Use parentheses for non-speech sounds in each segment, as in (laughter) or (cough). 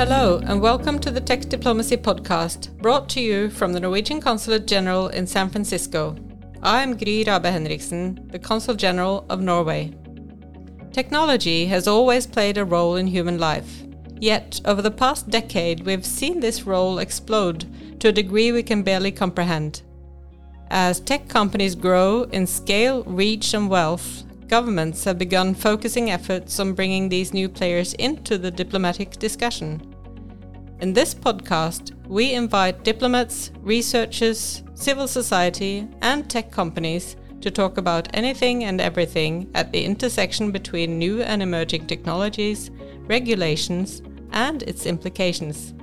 Hello, and welcome to the Tech Diplomacy Podcast, brought to you from the Norwegian Consulate General in San Francisco. I am Gry Rabe Henriksen, the Consul General of Norway. Technology has always played a role in human life. Yet, over the past decade, we've seen this role explode to a degree we can barely comprehend. As tech companies grow in scale, reach, and wealth, governments have begun focusing efforts on bringing these new players into the diplomatic discussion. In this podcast, we invite diplomats, researchers, civil society, and tech companies to talk about anything and everything at the intersection between new and emerging technologies, regulations, and its implications.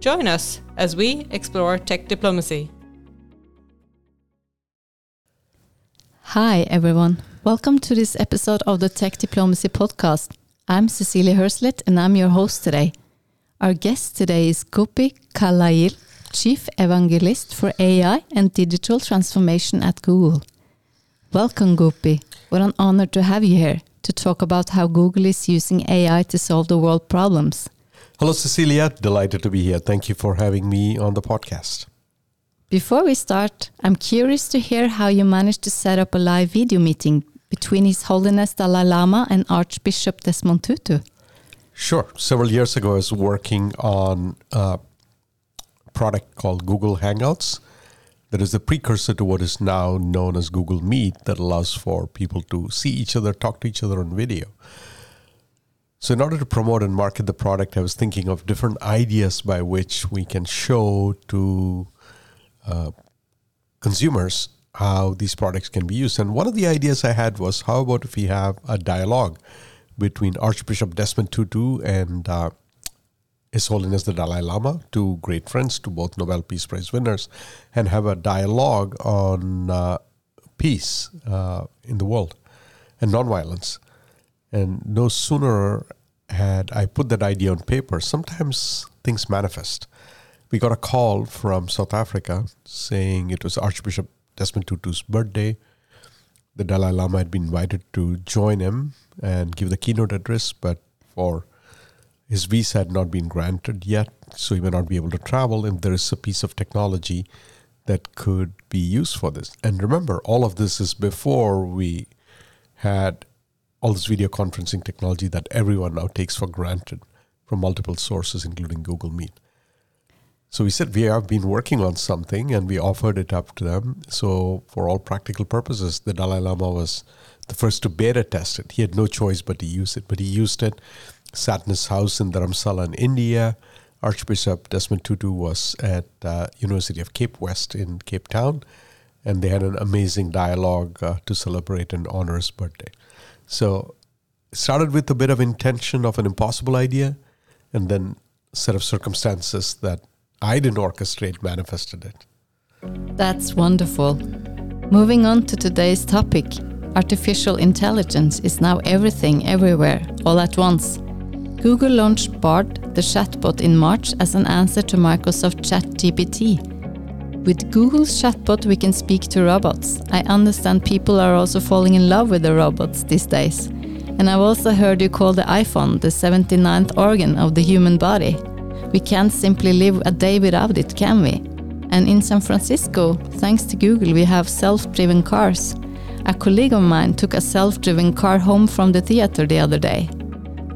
Join us as we explore tech diplomacy. Hi, everyone. Welcome to this episode of the Tech Diplomacy Podcast. I'm Cecilia Herslet and I'm your host today. Our guest today is Gopi Kallayil, Chief Evangelist for AI and Digital Transformation at Google. Welcome, Gopi. What an honor to have you here to talk about how Google is using AI to solve the world problems. Hello, Cecilia. Delighted to be here. Thank you for having me on the podcast. Before we start, I'm curious to hear how you managed to set up a live video meeting between His Holiness Dalai Lama and Archbishop Desmond Tutu? Sure. Several years ago, I was working on a product called Google Hangouts. That is the precursor to what is now known as Google Meet, that allows for people to see each other, talk to each other on video. So, in order to promote and market the product, I was thinking of different ideas by which we can show to uh, consumers how these products can be used. And one of the ideas I had was how about if we have a dialogue between Archbishop Desmond Tutu and uh, His Holiness the Dalai Lama, two great friends, two both Nobel Peace Prize winners, and have a dialogue on uh, peace uh, in the world and nonviolence. And no sooner had I put that idea on paper, sometimes things manifest. We got a call from South Africa saying it was Archbishop Desmond Tutu's birthday. The Dalai Lama had been invited to join him and give the keynote address, but for his visa had not been granted yet, so he may not be able to travel. And there is a piece of technology that could be used for this. And remember, all of this is before we had all this video conferencing technology that everyone now takes for granted from multiple sources, including Google Meet. So we said we have been working on something and we offered it up to them. So, for all practical purposes, the Dalai Lama was the first to beta test it. He had no choice but to use it, but he used it, sat in his house in Dharamsala in India. Archbishop Desmond Tutu was at uh, University of Cape West in Cape Town, and they had an amazing dialogue uh, to celebrate and honor his birthday. So, started with a bit of intention of an impossible idea, and then set of circumstances that I didn't orchestrate, manifested it. That's wonderful. Moving on to today's topic artificial intelligence is now everything, everywhere, all at once. Google launched Bard, the chatbot, in March as an answer to Microsoft ChatGPT. With Google's chatbot, we can speak to robots. I understand people are also falling in love with the robots these days. And I've also heard you call the iPhone the 79th organ of the human body. We can't simply live a day without it, can we? And in San Francisco, thanks to Google, we have self driven cars. A colleague of mine took a self driven car home from the theater the other day.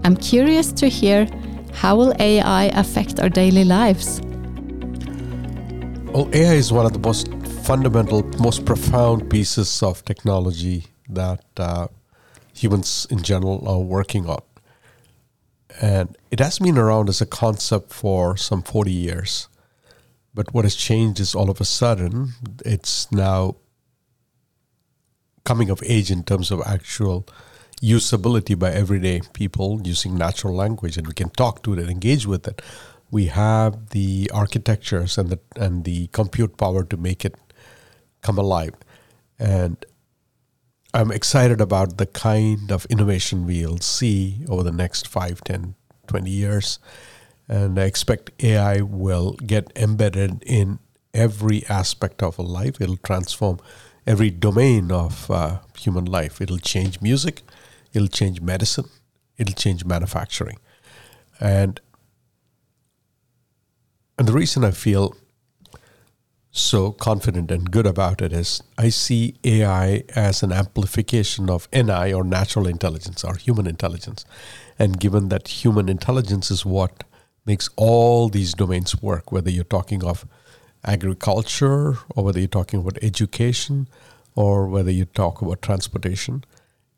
I'm curious to hear how will AI affect our daily lives? Well, AI is one of the most fundamental, most profound pieces of technology that uh, humans in general are working on. And it has been around as a concept for some 40 years. But what has changed is all of a sudden, it's now coming of age in terms of actual usability by everyday people using natural language, and we can talk to it and engage with it. We have the architectures and the and the compute power to make it come alive. And I'm excited about the kind of innovation we'll see over the next 5, 10, 20 years. And I expect AI will get embedded in every aspect of life. It'll transform every domain of uh, human life. It'll change music, it'll change medicine, it'll change manufacturing. And and the reason I feel so confident and good about it is I see AI as an amplification of NI or natural intelligence or human intelligence. And given that human intelligence is what makes all these domains work, whether you're talking of agriculture or whether you're talking about education or whether you talk about transportation,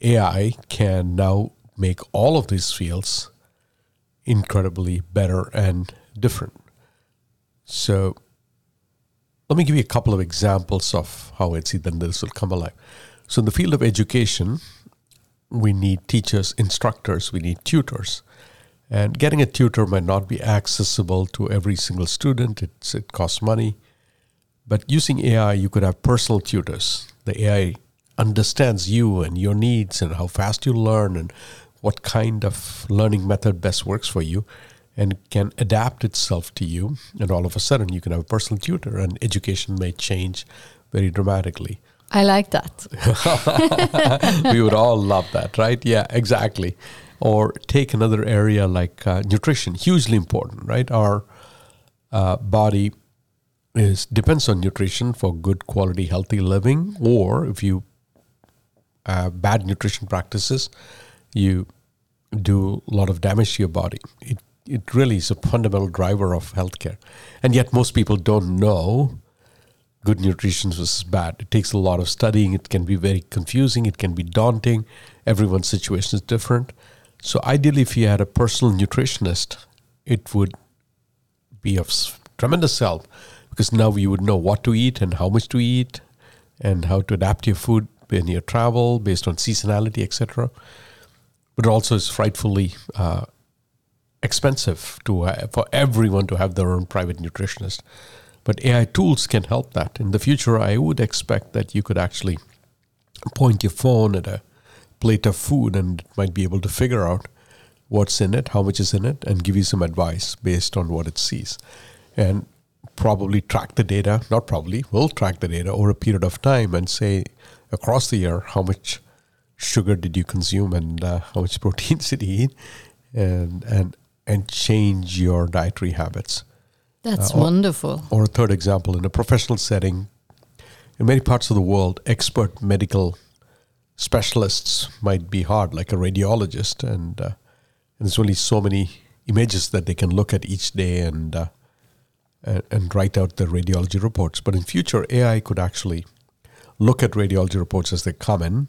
AI can now make all of these fields incredibly better and different. So let me give you a couple of examples of how see then this will come alive. So in the field of education, we need teachers, instructors, we need tutors. And getting a tutor might not be accessible to every single student. It's, it costs money. But using AI, you could have personal tutors. The AI understands you and your needs and how fast you learn and what kind of learning method best works for you and can adapt itself to you. And all of a sudden, you can have a personal tutor, and education may change very dramatically. I like that. (laughs) we would all love that, right? Yeah, exactly. Or take another area like uh, nutrition, hugely important, right? Our uh, body is depends on nutrition for good quality, healthy living. Or if you have bad nutrition practices, you do a lot of damage to your body. It it really is a fundamental driver of healthcare, and yet most people don't know good nutrition versus bad. It takes a lot of studying. It can be very confusing. It can be daunting. Everyone's situation is different. So ideally, if you had a personal nutritionist, it would be of tremendous help because now you would know what to eat and how much to eat and how to adapt your food in your travel based on seasonality, etc. But also is frightfully uh, expensive to uh, for everyone to have their own private nutritionist. But AI tools can help that. In the future, I would expect that you could actually point your phone at a plate of food and it might be able to figure out what's in it, how much is in it, and give you some advice based on what it sees. And probably track the data, not probably, will track the data over a period of time and say across the year how much sugar did you consume and uh, how much (laughs) protein did you eat and and and change your dietary habits. That's uh, or, wonderful. Or a third example, in a professional setting, in many parts of the world, expert medical specialists might be hard, like a radiologist, and, uh, and there's only so many images that they can look at each day and, uh, and and write out the radiology reports. But in future, AI could actually look at radiology reports as they come in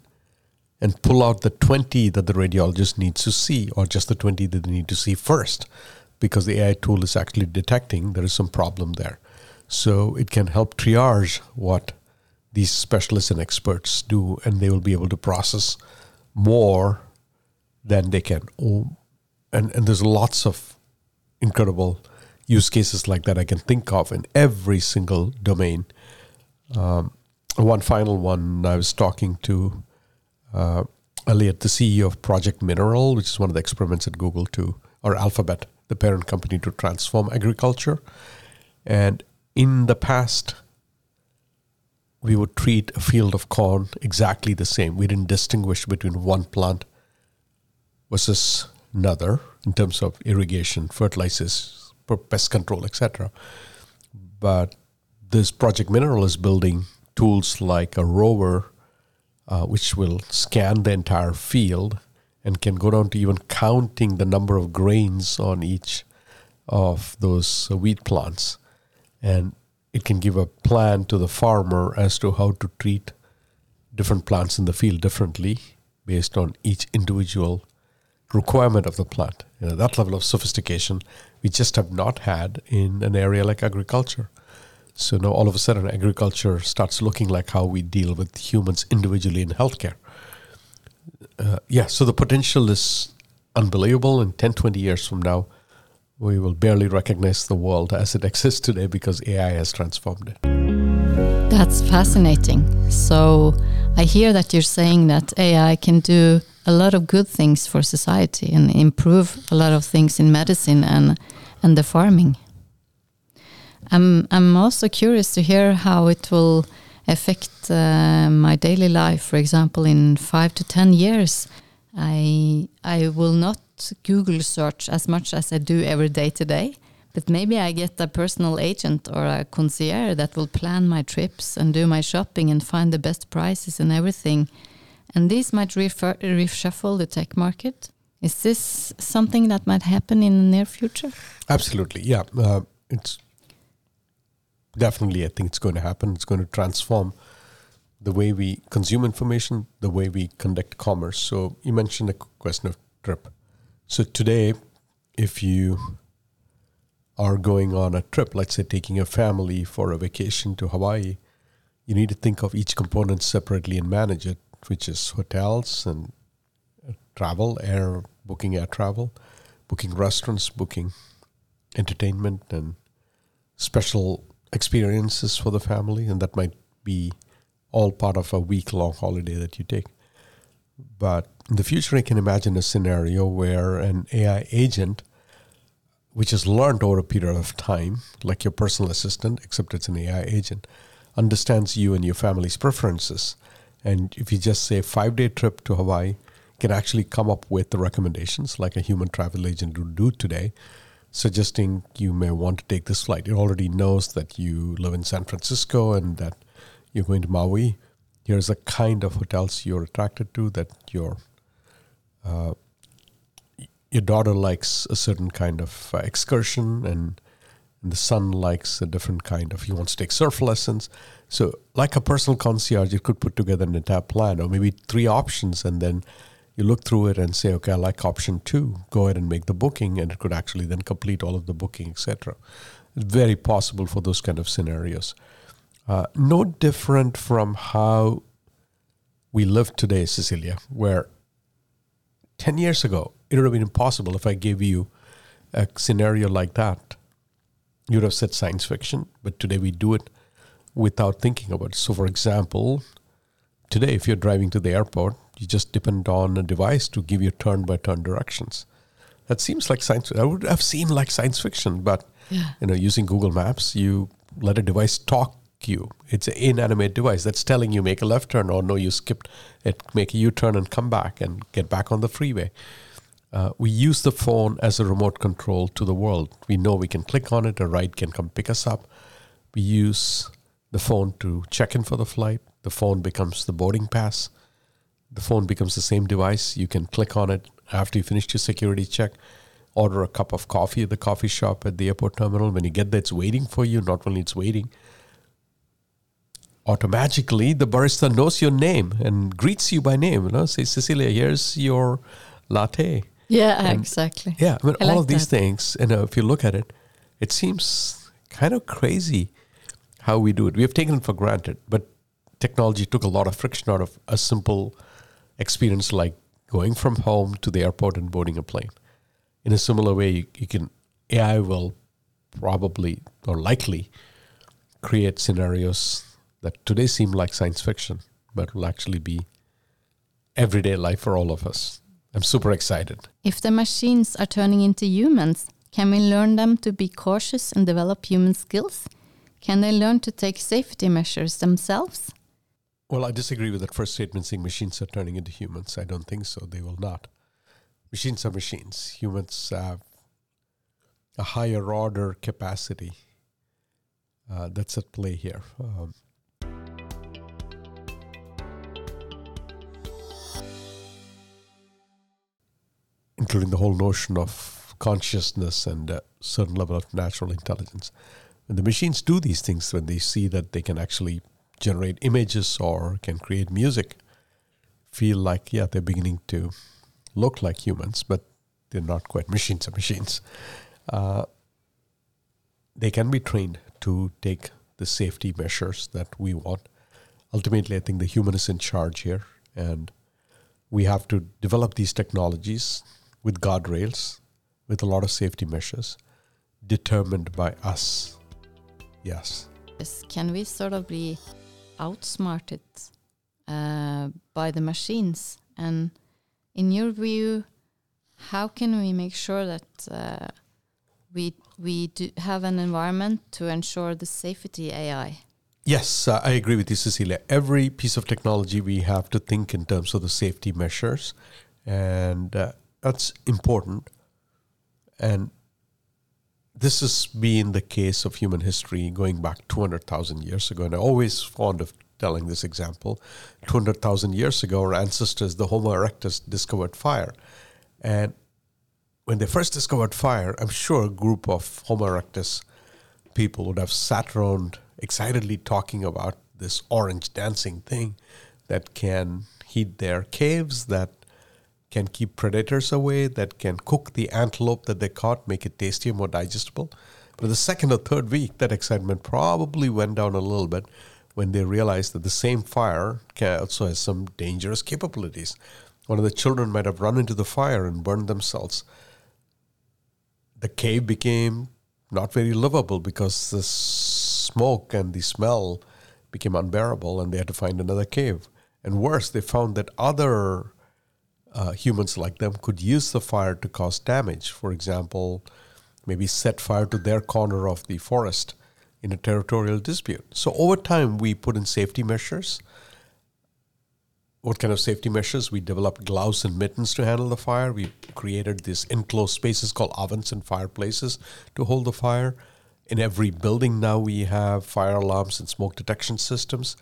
and pull out the 20 that the radiologist needs to see, or just the 20 that they need to see first, because the AI tool is actually detecting there is some problem there. So it can help triage what these specialists and experts do, and they will be able to process more than they can. Oh, and, and there's lots of incredible use cases like that I can think of in every single domain. Um, one final one I was talking to uh, Elliot, the CEO of Project Mineral, which is one of the experiments at Google to, or Alphabet, the parent company to transform agriculture. And in the past, we would treat a field of corn exactly the same. We didn't distinguish between one plant versus another in terms of irrigation, fertilizers, pest control, etc. But this Project Mineral is building tools like a rover uh, which will scan the entire field and can go down to even counting the number of grains on each of those uh, wheat plants. And it can give a plan to the farmer as to how to treat different plants in the field differently based on each individual requirement of the plant. You know, that level of sophistication we just have not had in an area like agriculture. So now all of a sudden, agriculture starts looking like how we deal with humans individually in healthcare. Uh, yeah, so the potential is unbelievable. In 10, 20 years from now, we will barely recognize the world as it exists today because AI has transformed it. That's fascinating. So I hear that you're saying that AI can do a lot of good things for society and improve a lot of things in medicine and, and the farming. I'm I'm also curious to hear how it will affect uh, my daily life. For example, in five to ten years, I I will not Google search as much as I do every day today, But maybe I get a personal agent or a concierge that will plan my trips and do my shopping and find the best prices and everything. And this might refer, reshuffle the tech market. Is this something that might happen in the near future? Absolutely, yeah. Uh, it's definitely, I think it's going to happen. It's going to transform the way we consume information, the way we conduct commerce. So you mentioned the question of trip. So today, if you are going on a trip, let's say taking a family for a vacation to Hawaii, you need to think of each component separately and manage it, which is hotels and uh, travel, air booking air travel, booking restaurants, booking entertainment and special experiences for the family, and that might be all part of a week long holiday that you take. But in the future, I can imagine a scenario where an AI agent, which has learned over a period of time, like your personal assistant, except it's an AI agent, understands you and your family's preferences. And if you just say five day trip to Hawaii, can actually come up with the recommendations like a human travel agent would do today, suggesting you may want to take this flight. It already knows that you live in San Francisco and that you're going to Maui. Here's the kind of hotels you're attracted to that your uh, your daughter likes a certain kind of uh, excursion and, and the son likes a different kind of he wants to take surf lessons so like a personal concierge you could put together an entire plan or maybe three options and then you look through it and say okay i like option two go ahead and make the booking and it could actually then complete all of the booking etc it's very possible for those kind of scenarios uh, no different from how we live today, Cecilia, where 10 years ago, it would have been impossible if I gave you a scenario like that. You would have said science fiction, but today we do it without thinking about it. So, for example, today, if you're driving to the airport, you just depend on a device to give you turn by turn directions. That seems like science. I would have seen like science fiction, but Yeah. you know, using Google Maps, you let a device talk you. It's an inanimate device that's telling you make a left turn or no, you skipped it, make a U turn and come back and get back on the freeway. Uh, we use the phone as a remote control to the world. We know we can click on it, a ride can come pick us up. We use the phone to check in for the flight. The phone becomes the boarding pass. The phone becomes the same device. You can click on it after you finish your security check. Order a cup of coffee at the coffee shop at the airport terminal. When you get there, it's waiting for you. Not only it's waiting, automatically the barista knows your name and greets you by name. You know, say Cecilia, here's your latte. Yeah, And- exactly. Yeah, I mean, I all like of these that. things, and uh, if you look at it, it seems kind of crazy how we do it. We have taken it for granted, but technology took a lot of friction out of a simple experience like going from home to the airport and boarding a plane. In a similar way, you, you can AI will probably or likely create scenarios that today seem like science fiction, but will actually be everyday life for all of us. I'm super excited. If the machines are turning into humans, can we learn them to be cautious and develop human skills? Can they learn to take safety measures themselves? Well, I disagree with that first statement saying machines are turning into humans. I don't think so. They will not. Machines are machines. Humans have a higher order capacity uh, that's at play here. Um, including the whole notion of consciousness and a certain level of natural intelligence. The machines do these things, when they see that they can actually generate images or can create music, feel like, yeah, they're beginning to look like humans, but they're not quite (laughs) machines are machines. Uh, they can be trained to take the safety measures that we want. Ultimately, I think the human is in charge here, and we have to develop these technologies with guardrails, with a lot of safety measures, determined by us. Yes, Can we sort of be outsmarted uh, by the machines? And in your view, how can we make sure that uh, we we do have an environment to ensure the safety AI? Yes, uh, I agree with you, Cecilia. Every piece of technology we have to think in terms of the safety measures, and uh, that's important. And this has been the case of human history going back 200,000 years ago. And I'm always fond of telling this example. 200,000 years ago, our ancestors, the Homo erectus, discovered fire. And when they first discovered fire, I'm sure a group of Homo erectus people would have sat around excitedly talking about this orange dancing thing that can heat their caves, that can keep predators away, that can cook the antelope that they caught, make it tastier, more digestible. But the second or third week, that excitement probably went down a little bit when they realized that the same fire also has some dangerous capabilities. One of the children might have run into the fire and burned themselves. The cave became not very livable because the smoke and the smell became unbearable and they had to find another cave. And worse, they found that other uh, humans like them could use the fire to cause damage. For example, maybe set fire to their corner of the forest in a territorial dispute. So over time, we put in safety measures. What kind of safety measures? We developed gloves and mittens to handle the fire. We created these enclosed spaces called ovens and fireplaces to hold the fire. In every building now, we have fire alarms and smoke detection systems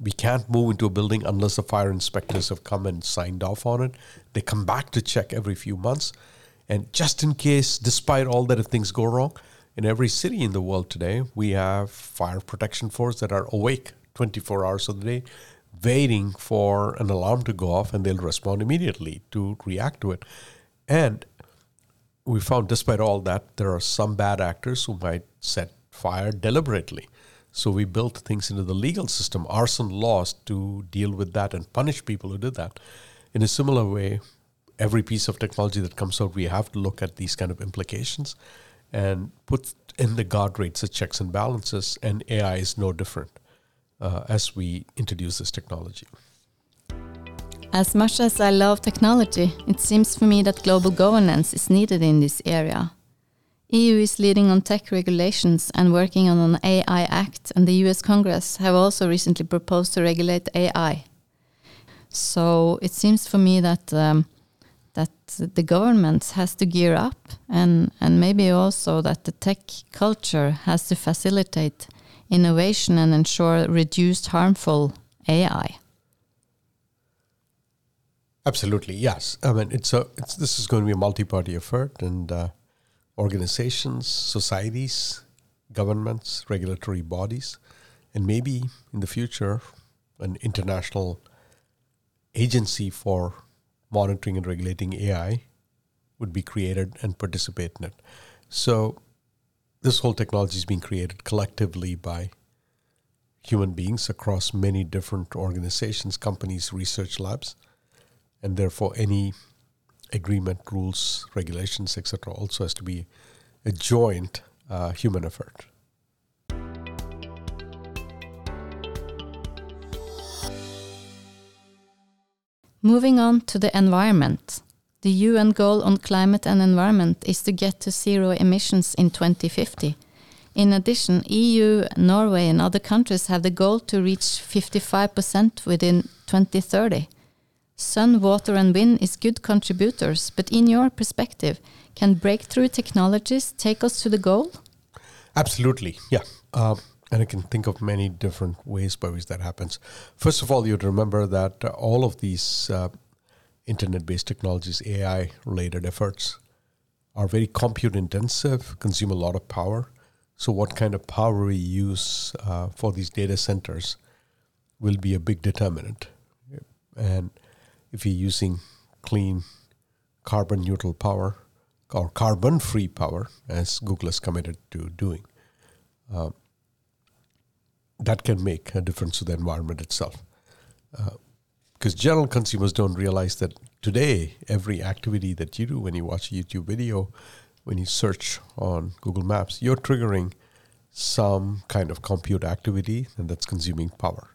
we can't move into a building unless the fire inspectors have come and signed off on it. They come back to check every few months. And just in case, despite all that, if things go wrong, in every city in the world today, we have fire protection force that are awake 24 hours of the day, waiting for an alarm to go off, and they'll respond immediately to react to it. And we found, despite all that, there are some bad actors who might set fire deliberately. So we built things into the legal system, arson laws to deal with that and punish people who did that. In a similar way, every piece of technology that comes out, we have to look at these kind of implications and put in the guardrails, the checks and balances, and AI is no different uh, as we introduce this technology. As much as I love technology, it seems for me that global governance is needed in this area. EU is leading on tech regulations and working on an AI Act, and the US Congress have also recently proposed to regulate AI. So it seems for me that um, that the government has to gear up, and and maybe also that the tech culture has to facilitate innovation and ensure reduced harmful AI. Absolutely, yes. I mean, it's a it's this is going to be a multi-party effort, and uh, organizations, societies, governments, regulatory bodies, and maybe in the future, an international agency for monitoring and regulating AI would be created and participate in it. So, this whole technology is being created collectively by human beings across many different organizations, companies, research labs, and therefore any agreement, rules, regulations, etc., also has to be a joint uh, human effort. Moving on to the environment. The UN goal on climate and environment is to get to zero emissions in 2050. In addition, EU, Norway, and other countries have the goal to reach 55% within 2030. Sun, water, and wind is good contributors, but in your perspective, can breakthrough technologies take us to the goal? Absolutely, yeah. Uh, and I can think of many different ways by which that happens. First of all, you'd remember that uh, all of these uh, internet based technologies, AI related efforts, are very compute intensive, consume a lot of power. So, what kind of power we use uh, for these data centers will be a big determinant. And if you're using clean carbon neutral power or carbon free power, as Google is committed to doing, uh, that can make a difference to the environment itself. Because uh, general consumers don't realize that today, every activity that you do when you watch a YouTube video, when you search on Google Maps, you're triggering some kind of compute activity and that's consuming power.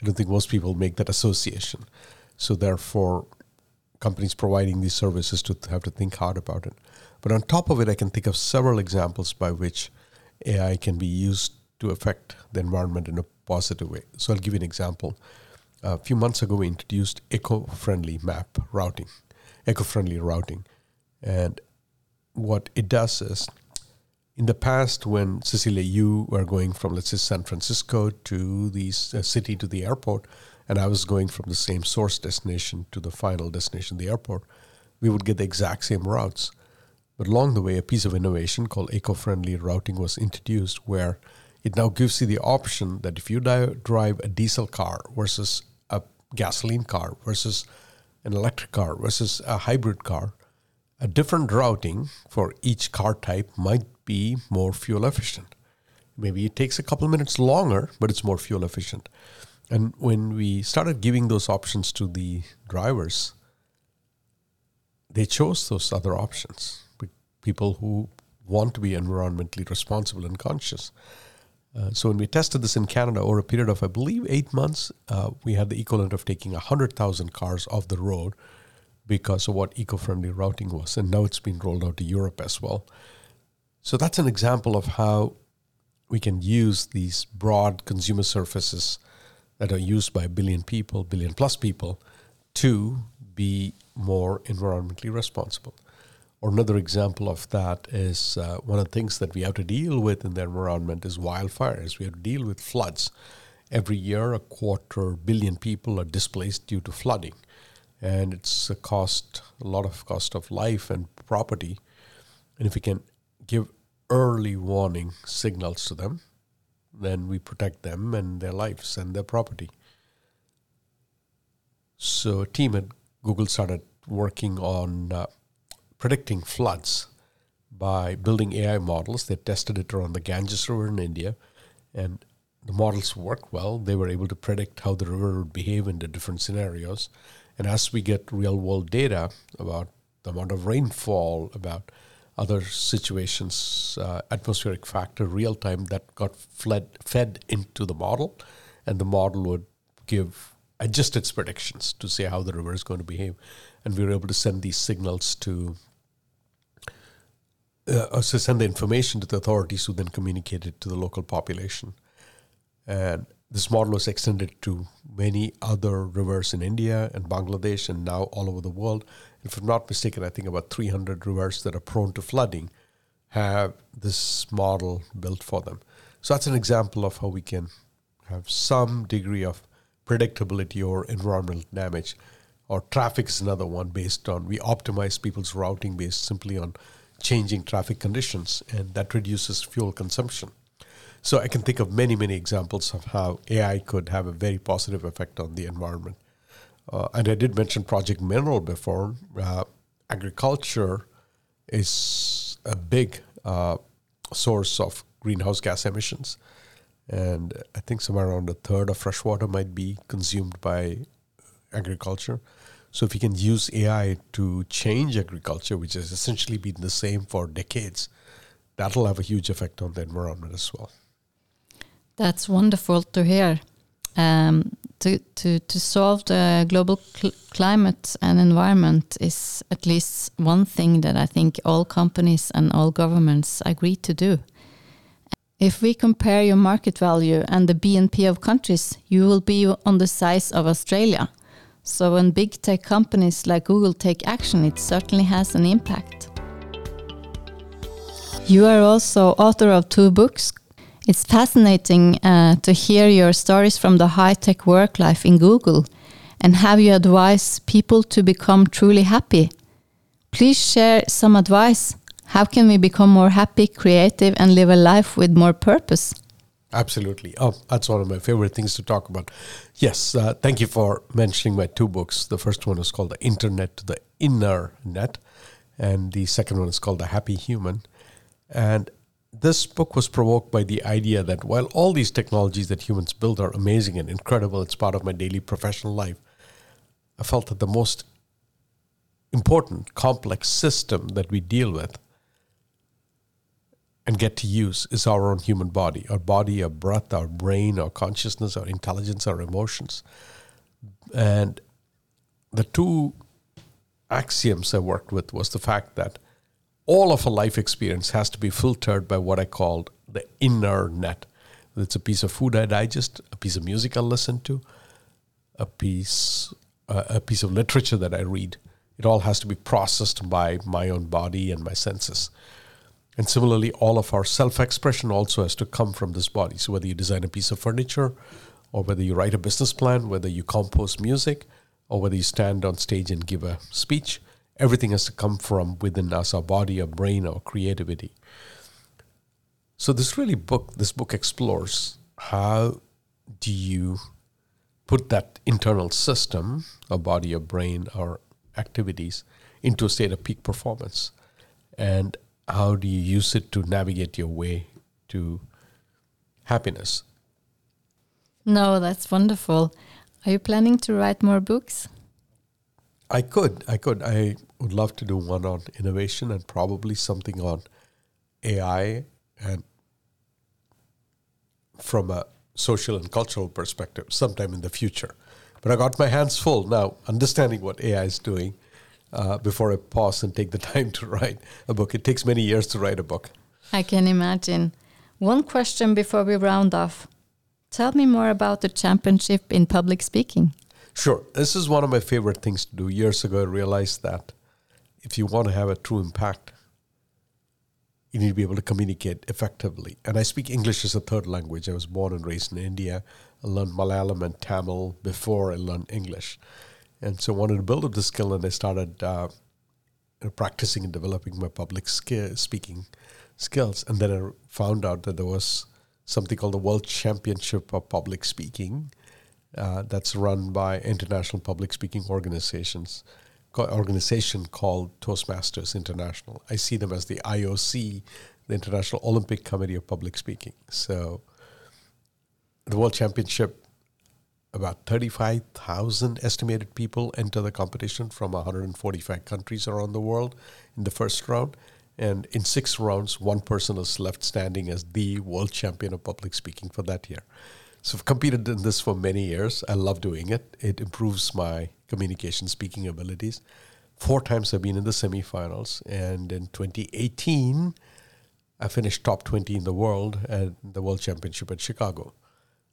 I don't think most people make that association. So therefore, companies providing these services to have to think hard about it. But on top of it, I can think of several examples by which AI can be used to affect the environment in a positive way. So I'll give you an example. A few months ago, we introduced eco-friendly map routing, eco-friendly routing, and what it does is in the past, when Cecilia, you were going from, let's say, San Francisco to the uh, city to the airport, and I was going from the same source destination to the final destination, the airport, we would get the exact same routes. But along the way, a piece of innovation called eco friendly routing was introduced where it now gives you the option that if you drive a diesel car versus a gasoline car versus an electric car versus a hybrid car, a different routing for each car type might be more fuel efficient. Maybe it takes a couple minutes longer, but it's more fuel efficient. And when we started giving those options to the drivers, they chose those other options. People who want to be environmentally responsible and conscious. Uh, so when we tested this in Canada over a period of, I believe, eight months, uh, we had the equivalent of taking 100,000 cars off the road because of what eco-friendly routing was. And now it's been rolled out to Europe as well. So that's an example of how we can use these broad consumer surfaces that are used by a billion people, billion plus people, to be more environmentally responsible. Or another example of that is uh, one of the things that we have to deal with in the environment is wildfires. We have to deal with floods. Every year, a quarter billion people are displaced due to flooding, and it's a cost, a lot of cost of life and property. And if we can give early warning signals to them, then we protect them and their lives and their property. So, a team at Google started working on uh, predicting floods by building AI models. They tested it around the Ganges River in India, and the models worked well. They were able to predict how the river would behave in the different scenarios. And as we get real world data about the amount of rainfall, about other situations, uh, atmospheric factor, real time that got fled, fed into the model, and the model would give adjust its predictions to say how the river is going to behave, and we were able to send these signals to uh, to send the information to the authorities who then communicated to the local population. And this model was extended to many other rivers in India and Bangladesh and now all over the world if I'm not mistaken, I think about 300 rivers that are prone to flooding have this model built for them. So that's an example of how we can have some degree of predictability or environmental damage. Or traffic is another one based on we optimize people's routing based simply on changing traffic conditions, and that reduces fuel consumption. So I can think of many, many examples of how AI could have a very positive effect on the environment. Uh, and I did mention Project Mineral before. Uh, agriculture is a big uh, source of greenhouse gas emissions. And I think somewhere around a third of fresh water might be consumed by agriculture. So if you can use AI to change agriculture, which has essentially been the same for decades, that'll have a huge effect on the environment as well. That's wonderful to hear. Um, to, to, to solve the global cl climate and environment is at least one thing that I think all companies and all governments agree to do. If we compare your market value and the BNP of countries, you will be on the size of Australia. So when big tech companies like Google take action, it certainly has an impact. You are also author of two books it's fascinating uh, to hear your stories from the high tech work life in Google and have you advise people to become truly happy. Please share some advice. How can we become more happy, creative, and live a life with more purpose? Absolutely. Oh, that's one of my favorite things to talk about. Yes, uh, thank you for mentioning my two books. The first one is called The Internet to the Inner Net, and the second one is called The Happy Human. And this book was provoked by the idea that while all these technologies that humans build are amazing and incredible, it's part of my daily professional life, I felt that the most important, complex system that we deal with and get to use is our own human body our body, our breath, our brain, our consciousness, our intelligence, our emotions. And the two axioms I worked with was the fact that all of a life experience has to be filtered by what I called the inner net. It's a piece of food I digest, a piece of music I listen to, a piece uh, a piece of literature that I read. It all has to be processed by my own body and my senses. And similarly, all of our self expression also has to come from this body. So, whether you design a piece of furniture, or whether you write a business plan, whether you compose music, or whether you stand on stage and give a speech, everything has to come from within us, our body, our brain, our creativity. So this really book, this book explores how do you put that internal system, our body, our brain, our activities, into a state of peak performance, and how do you use it to navigate your way to happiness? No, that's wonderful. Are you planning to write more books? I could. I could. I would love to do one on innovation and probably something on AI and from a social and cultural perspective sometime in the future. But I got my hands full now understanding what AI is doing uh, before I pause and take the (laughs) time to write a book. It takes many years to write a book. I can imagine. One question before we round off. Tell me more about the championship in public speaking. Sure. This is one of my favorite things to do. Years ago, I realized that if you want to have a true impact, you need to be able to communicate effectively. And I speak English as a third language. I was born and raised in India. I learned Malayalam and Tamil before I learned English. And so I wanted to build up the skill, and I started uh, practicing and developing my public skill, speaking skills. And then I found out that there was something called the World Championship of Public Speaking uh, that's run by international public speaking organizations organization called Toastmasters International. I see them as the IOC, the International Olympic Committee of Public Speaking. So the World Championship, about 35,000 estimated people enter the competition from 145 countries around the world in the first round. And in six rounds, one person is left standing as the world champion of public speaking for that year. So I've competed in this for many years. I love doing it. It improves my communication speaking abilities. Four times I've been in the semifinals, and in 2018, I finished top 20 in the world at the World Championship at Chicago.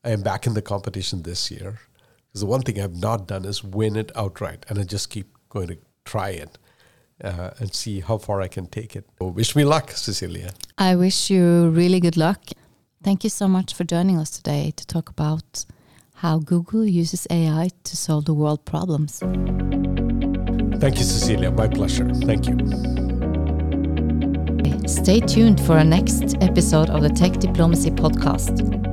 I am back in the competition this year because the one thing I've not done is win it outright, and I just keep going to try it uh, and see how far I can take it. So wish me luck, Cecilia. I wish you really good luck. Thank you so much for joining us today to talk about how Google uses AI to solve the world problems. Thank you, Cecilia. My pleasure. Thank you. Stay tuned for our next episode of the Tech Diplomacy Podcast.